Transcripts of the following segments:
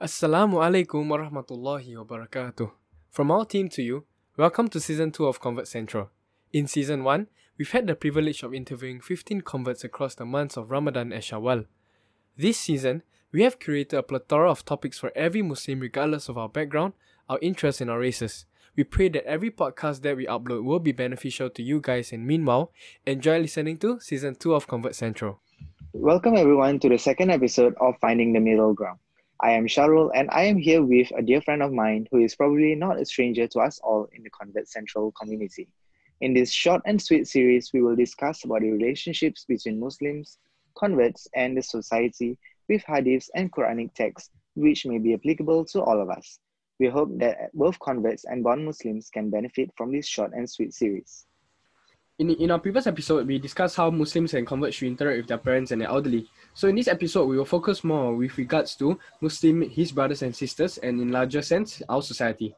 Assalamu alaikum warahmatullahi wabarakatuh. From our team to you, welcome to season 2 of Convert Central. In season 1, we've had the privilege of interviewing 15 converts across the months of Ramadan and Shawwal. This season, we have created a plethora of topics for every Muslim regardless of our background, our interests, and our races. We pray that every podcast that we upload will be beneficial to you guys and meanwhile, enjoy listening to season 2 of Convert Central. Welcome everyone to the second episode of Finding the Middle Ground. I am Sharul and I am here with a dear friend of mine who is probably not a stranger to us all in the Convert Central community. In this short and sweet series, we will discuss about the relationships between Muslims, converts, and the society with hadiths and Quranic texts, which may be applicable to all of us. We hope that both converts and born Muslims can benefit from this short and sweet series. In, in our previous episode, we discussed how Muslims and converts should interact with their parents and their elderly. So in this episode, we will focus more with regards to Muslim, his brothers and sisters, and in larger sense, our society.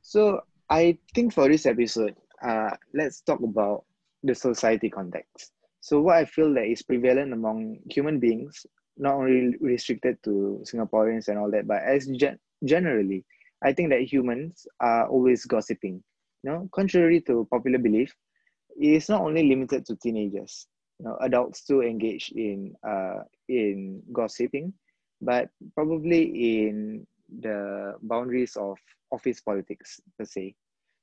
So I think for this episode, uh, let's talk about the society context. So what I feel that is prevalent among human beings, not only restricted to Singaporeans and all that, but as gen- generally, I think that humans are always gossiping. You know, contrary to popular belief, it is not only limited to teenagers. You know, adults too engage in uh, in gossiping, but probably in the boundaries of office politics per se.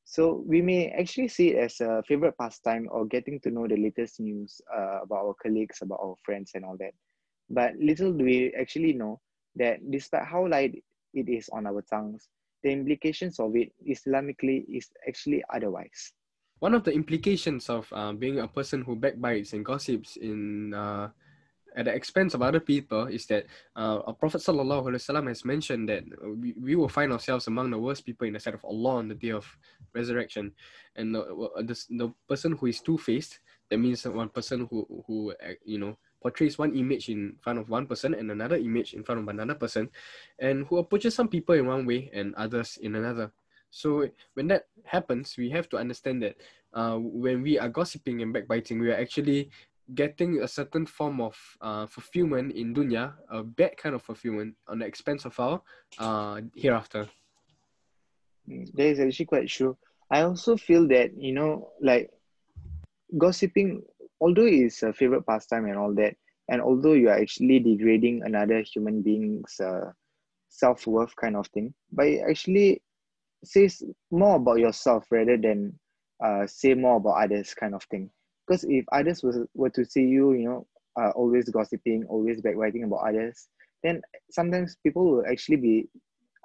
So we may actually see it as a favorite pastime or getting to know the latest news uh, about our colleagues, about our friends, and all that. But little do we actually know that despite how light it is on our tongues, the implications of it Islamically is actually otherwise. One of the implications of uh, being a person who backbites and gossips in uh, at the expense of other people is that uh, our Prophet sallallahu alaihi wasallam has mentioned that we, we will find ourselves among the worst people in the sight of Allah on the day of resurrection, and the the, the person who is two faced that means one person who who uh, you know portrays one image in front of one person and another image in front of another person, and who approaches some people in one way and others in another. So when that happens, we have to understand that uh, when we are gossiping and backbiting, we are actually getting a certain form of uh, fulfillment in dunya, a bad kind of fulfillment on the expense of our uh, hereafter. Mm, that is actually quite true. I also feel that, you know, like gossiping, although it's a favorite pastime and all that, and although you are actually degrading another human being's uh, self worth kind of thing, but it actually says more about yourself rather than uh, say more about others kind of thing. Because if others were, were to see you you know uh, always gossiping always backbiting about others then sometimes people will actually be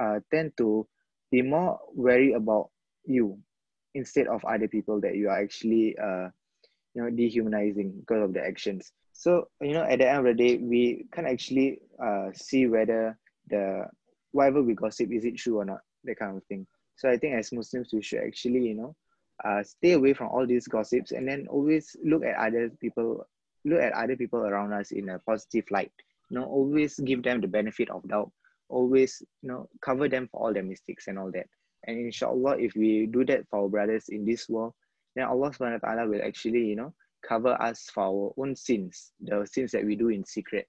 uh, tend to be more wary about you instead of other people that you are actually uh, you know dehumanizing because of the actions. So you know at the end of the day we can actually uh, see whether the whatever we gossip is it true or not that kind of thing so i think as muslims we should actually you know uh, stay away from all these gossips and then always look at other people look at other people around us in a positive light. You know always give them the benefit of doubt. Always you know cover them for all their mistakes and all that. And inshallah if we do that for our brothers in this world then allah subhanahu wa ta'ala will actually you know cover us for our own sins the sins that we do in secret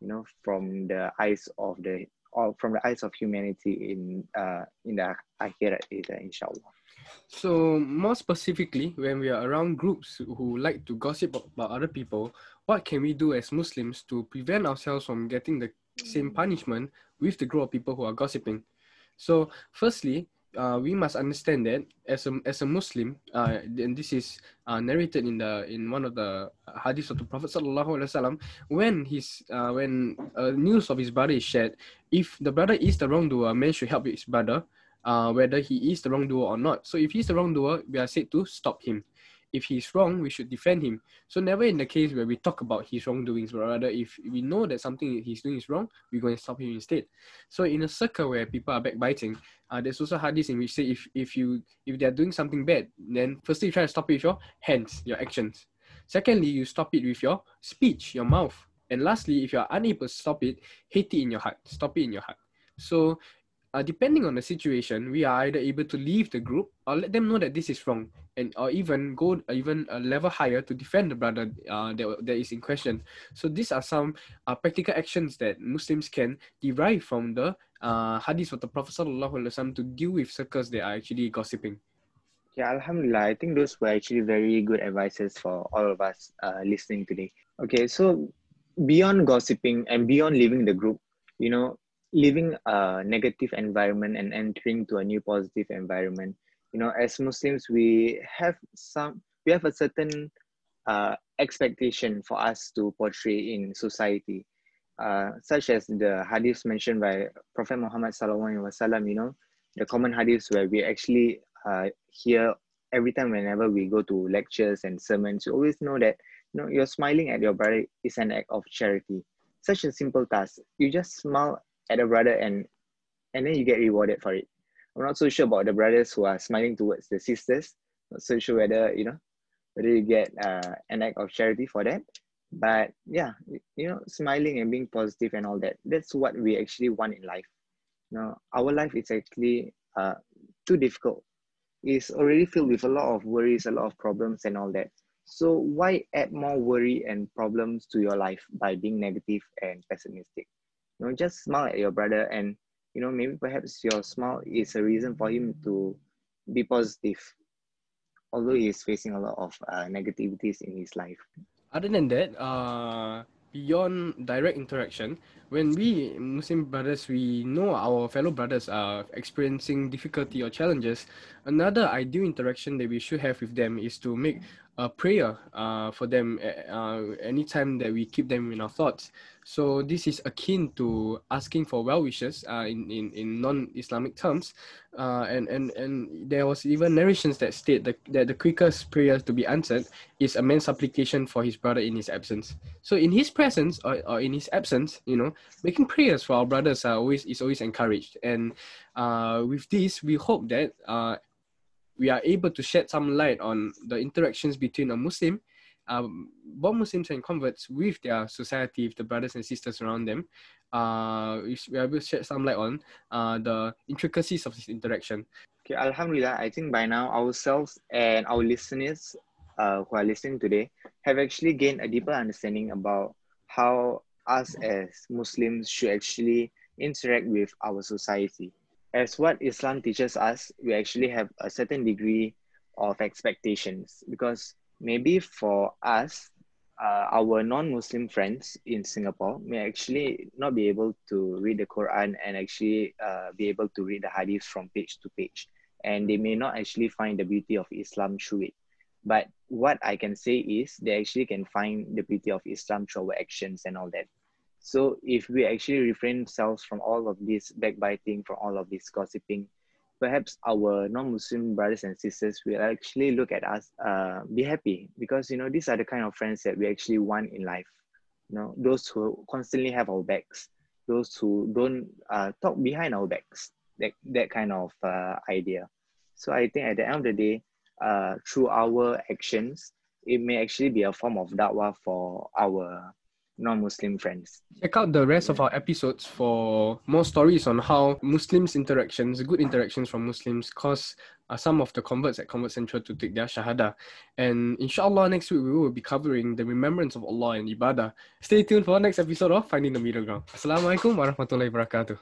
you know from the eyes of the or from the eyes of humanity in uh in the akhirat inshallah so more specifically, when we are around groups who like to gossip about other people, what can we do as Muslims to prevent ourselves from getting the same punishment with the group of people who are gossiping? So firstly, uh, we must understand that as a as a Muslim, uh, and this is uh, narrated in the in one of the hadiths of the Prophet sallallahu alaihi wasallam, when his uh, when news of his brother is shared, if the brother is the wrongdoer, man should help his brother uh, whether he is the wrongdoer or not. So if he's the wrongdoer, we are said to stop him. If he's wrong, we should defend him. So never in the case where we talk about his wrongdoings, but rather if we know that something he's doing is wrong, we're going to stop him instead. So in a circle where people are backbiting, uh, there's also hadith in which say if if you if they're doing something bad, then firstly you try to stop it with your hands, your actions. Secondly, you stop it with your speech, your mouth. And lastly, if you are unable to stop it, hate it in your heart. Stop it in your heart. So uh, depending on the situation, we are either able to leave the group or let them know that this is wrong, and or even go even a level higher to defend the brother uh, that, that is in question. So these are some uh, practical actions that Muslims can derive from the uh, hadith of the Prophet Sallallahu to deal with circles that are actually gossiping. Yeah, Alhamdulillah. I think those were actually very good advices for all of us uh, listening today. Okay, so beyond gossiping and beyond leaving the group, you know, leaving a negative environment and entering to a new positive environment. You know as muslims we have some we have a certain uh, expectation for us to portray in society uh, such as the hadiths mentioned by prophet muhammad wasallam you know the common hadiths where we actually uh, hear every time whenever we go to lectures and sermons you always know that you know you're smiling at your brother is an act of charity. Such a simple task. You just smile at a brother and and then you get rewarded for it. I'm not so sure about the brothers who are smiling towards the sisters. Not so sure whether you know whether you get uh, an act of charity for that. But yeah, you know, smiling and being positive and all that. That's what we actually want in life. You know, our life is actually uh, too difficult. It's already filled with a lot of worries, a lot of problems, and all that. So why add more worry and problems to your life by being negative and pessimistic? Know just smile at your brother and you know maybe perhaps your smile is a reason for him to be positive. Although he is facing a lot of uh, negativities in his life. Other than that uh beyond direct interaction when we muslim brothers we know our fellow brothers are experiencing difficulty or challenges. Another ideal interaction that we should have with them is to make a prayer uh, for them uh, anytime that we keep them in our thoughts. So this is akin to asking for well wishes uh, in, in, in non-Islamic terms. Uh, and, and, and there was even narrations that state that, that the quickest prayer to be answered is a man's supplication for his brother in his absence. So in his presence or, or in his absence, you know, making prayers for our brothers are always is always encouraged. And uh, with this, we hope that uh, we are able to shed some light on the interactions between a Muslim, um, both Muslims and converts with their society, with the brothers and sisters around them. Uh, we, are able to shed some light on uh, the intricacies of this interaction. Okay, Alhamdulillah, I think by now ourselves and our listeners uh, who are listening today have actually gained a deeper understanding about how us as Muslims should actually interact with our society as what Islam teaches us, we actually have a certain degree of expectations because maybe for us, uh, our non-Muslim friends in Singapore may actually not be able to read the Quran and actually uh, be able to read the Hadith from page to page, and they may not actually find the beauty of Islam through it. But what I can say is they actually can find the beauty of Islam through our actions and all that. So if we actually refrain ourselves from all of this backbiting, from all of this gossiping, perhaps our non-Muslim brothers and sisters will actually look at us, uh, be happy because you know these are the kind of friends that we actually want in life. You know, those who constantly have our backs, those who don't uh, talk behind our backs, that that kind of uh, idea. So I think at the end of the day, uh, through our actions, it may actually be a form of da'wah for our non-Muslim friends. Check out the rest of our episodes for more stories on how Muslims interactions, good interactions from Muslims, cause uh, some of the converts at Convert Central to take their shahada. And inshallah, next week we will be covering the remembrance of Allah and ibadah. Stay tuned for our next episode of Finding the Middle Ground. Assalamualaikum warahmatullahi wabarakatuh.